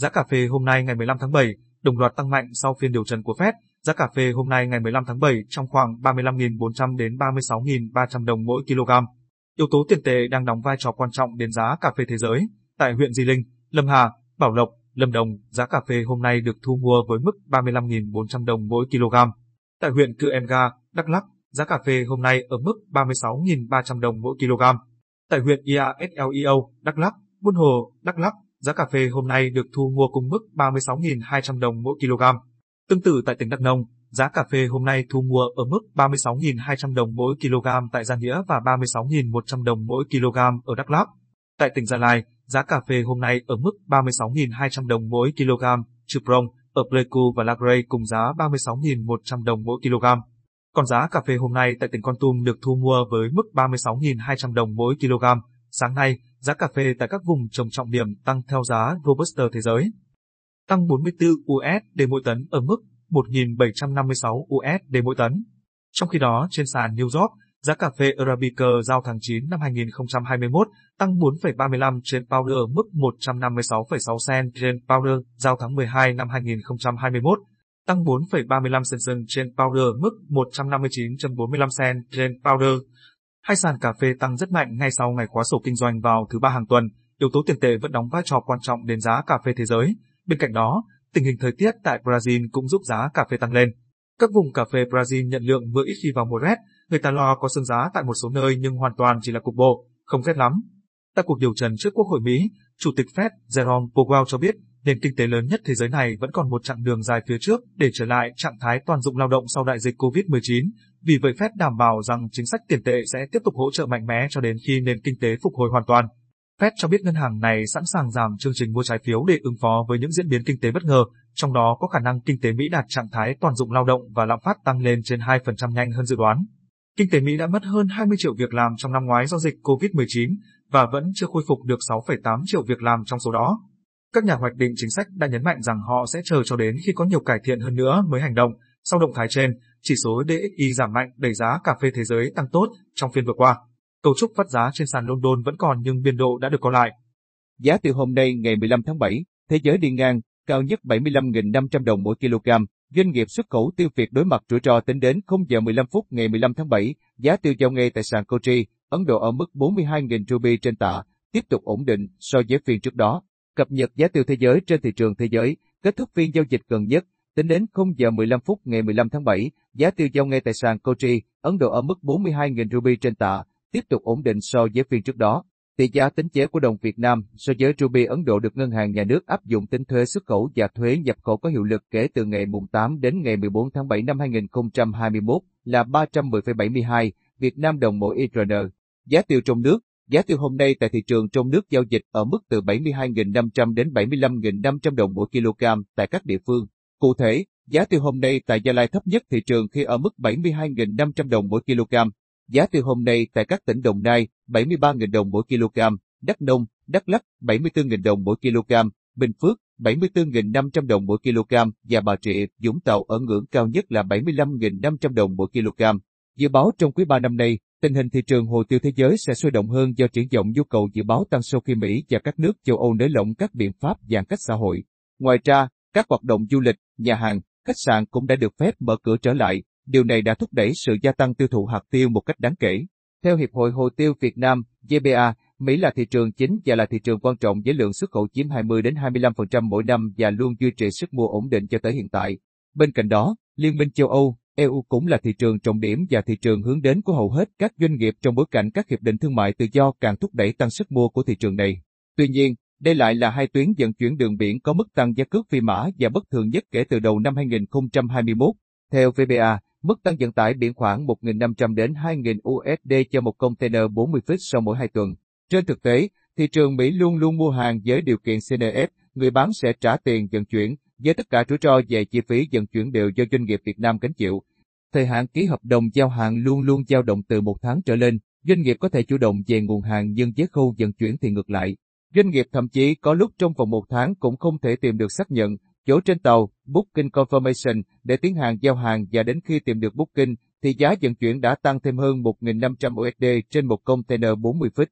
Giá cà phê hôm nay ngày 15 tháng 7 đồng loạt tăng mạnh sau phiên điều trần của Fed. Giá cà phê hôm nay ngày 15 tháng 7 trong khoảng 35.400 đến 36.300 đồng mỗi kg. Yếu tố tiền tệ đang đóng vai trò quan trọng đến giá cà phê thế giới. Tại huyện Di Linh, Lâm Hà, Bảo Lộc, Lâm Đồng, giá cà phê hôm nay được thu mua với mức 35.400 đồng mỗi kg. Tại huyện Cư Em Ga, Đắk Lắk, giá cà phê hôm nay ở mức 36.300 đồng mỗi kg. Tại huyện IASLEO, Đắk Lắk, Buôn Hồ, Đắk Lắk, giá cà phê hôm nay được thu mua cùng mức 36.200 đồng mỗi kg. Tương tự tại tỉnh Đắk Nông, giá cà phê hôm nay thu mua ở mức 36.200 đồng mỗi kg tại Gia Nghĩa và 36.100 đồng mỗi kg ở Đắk Lắk. Tại tỉnh Gia Lai, giá cà phê hôm nay ở mức 36.200 đồng mỗi kg, Chư Prong, ở Pleiku và Lagray cùng giá 36.100 đồng mỗi kg. Còn giá cà phê hôm nay tại tỉnh Con Tum được thu mua với mức 36.200 đồng mỗi kg. Sáng nay, giá cà phê tại các vùng trồng trọng điểm tăng theo giá Robusta thế giới. Tăng 44 USD mỗi tấn ở mức 1.756 USD mỗi tấn. Trong khi đó, trên sàn New York, giá cà phê Arabica giao tháng 9 năm 2021 tăng 4,35 trên pound ở mức 156,6 cent trên pound giao tháng 12 năm 2021, tăng 4,35 cent trên powder mức 159,45 cent trên powder. Hai sàn cà phê tăng rất mạnh ngay sau ngày khóa sổ kinh doanh vào thứ ba hàng tuần, yếu tố tiền tệ vẫn đóng vai trò quan trọng đến giá cà phê thế giới. Bên cạnh đó, tình hình thời tiết tại Brazil cũng giúp giá cà phê tăng lên. Các vùng cà phê Brazil nhận lượng mưa ít khi vào mùa rét, người ta lo có sương giá tại một số nơi nhưng hoàn toàn chỉ là cục bộ, không rét lắm. Tại cuộc điều trần trước Quốc hội Mỹ, Chủ tịch Fed Jerome Powell cho biết nền kinh tế lớn nhất thế giới này vẫn còn một chặng đường dài phía trước để trở lại trạng thái toàn dụng lao động sau đại dịch COVID-19. Vì vậy Fed đảm bảo rằng chính sách tiền tệ sẽ tiếp tục hỗ trợ mạnh mẽ cho đến khi nền kinh tế phục hồi hoàn toàn. Fed cho biết ngân hàng này sẵn sàng giảm chương trình mua trái phiếu để ứng phó với những diễn biến kinh tế bất ngờ, trong đó có khả năng kinh tế Mỹ đạt trạng thái toàn dụng lao động và lạm phát tăng lên trên 2% nhanh hơn dự đoán. Kinh tế Mỹ đã mất hơn 20 triệu việc làm trong năm ngoái do dịch COVID-19 và vẫn chưa khôi phục được 6,8 triệu việc làm trong số đó. Các nhà hoạch định chính sách đã nhấn mạnh rằng họ sẽ chờ cho đến khi có nhiều cải thiện hơn nữa mới hành động. Sau động thái trên, chỉ số DXY giảm mạnh đẩy giá cà phê thế giới tăng tốt trong phiên vừa qua. Cấu trúc phát giá trên sàn London vẫn còn nhưng biên độ đã được có lại. Giá tiêu hôm nay ngày 15 tháng 7, thế giới đi ngang, cao nhất 75.500 đồng mỗi kg. Doanh nghiệp xuất khẩu tiêu Việt đối mặt rủi ro tính đến 0 giờ 15 phút ngày 15 tháng 7, giá tiêu giao ngay tại sàn Kochi, Ấn Độ ở mức 42.000 ruby trên tạ, tiếp tục ổn định so với phiên trước đó. Cập nhật giá tiêu thế giới trên thị trường thế giới, kết thúc phiên giao dịch gần nhất, tính đến 0 giờ 15 phút ngày 15 tháng 7, giá tiêu giao ngay tại sàn Kochi, Ấn Độ ở mức 42.000 ruby trên tạ, tiếp tục ổn định so với phiên trước đó. Tỷ giá tính chế của đồng Việt Nam so với ruby Ấn Độ được ngân hàng nhà nước áp dụng tính thuế xuất khẩu và thuế nhập khẩu có hiệu lực kể từ ngày mùng 8 đến ngày 14 tháng 7 năm 2021 là 310,72 Việt Nam đồng mỗi IRN. Giá tiêu trong nước Giá tiêu hôm nay tại thị trường trong nước giao dịch ở mức từ 72.500 đến 75.500 đồng mỗi kg tại các địa phương. Cụ thể, giá tiêu hôm nay tại Gia Lai thấp nhất thị trường khi ở mức 72.500 đồng mỗi kg. Giá tiêu hôm nay tại các tỉnh Đồng Nai 73.000 đồng mỗi kg, Đắk Nông, Đắk Lắk 74.000 đồng mỗi kg, Bình Phước 74.500 đồng mỗi kg và Bà Rịa, Vũng Tàu ở ngưỡng cao nhất là 75.500 đồng mỗi kg. Dự báo trong quý 3 năm nay, tình hình thị trường hồ tiêu thế giới sẽ sôi động hơn do triển vọng nhu cầu dự báo tăng sau khi Mỹ và các nước châu Âu nới lỏng các biện pháp giãn cách xã hội. Ngoài ra, các hoạt động du lịch, nhà hàng, khách sạn cũng đã được phép mở cửa trở lại, điều này đã thúc đẩy sự gia tăng tiêu thụ hạt tiêu một cách đáng kể. Theo Hiệp hội Hồ tiêu Việt Nam, GBA, Mỹ là thị trường chính và là thị trường quan trọng với lượng xuất khẩu chiếm 20 đến 25% mỗi năm và luôn duy trì sức mua ổn định cho tới hiện tại. Bên cạnh đó, Liên minh châu Âu, EU cũng là thị trường trọng điểm và thị trường hướng đến của hầu hết các doanh nghiệp trong bối cảnh các hiệp định thương mại tự do càng thúc đẩy tăng sức mua của thị trường này. Tuy nhiên, đây lại là hai tuyến vận chuyển đường biển có mức tăng giá cước phi mã và bất thường nhất kể từ đầu năm 2021. Theo VBA, mức tăng vận tải biển khoảng 1.500 đến 2.000 USD cho một container 40 feet sau mỗi hai tuần. Trên thực tế, thị trường Mỹ luôn luôn mua hàng với điều kiện CNF, người bán sẽ trả tiền vận chuyển, với tất cả rủi ro về chi phí vận chuyển đều do doanh nghiệp Việt Nam gánh chịu. Thời hạn ký hợp đồng giao hàng luôn luôn dao động từ một tháng trở lên, doanh nghiệp có thể chủ động về nguồn hàng nhưng với khâu vận chuyển thì ngược lại. Doanh nghiệp thậm chí có lúc trong vòng một tháng cũng không thể tìm được xác nhận, chỗ trên tàu, Booking Confirmation để tiến hàng giao hàng và đến khi tìm được Booking thì giá vận chuyển đã tăng thêm hơn 1.500 USD trên một container 40 feet.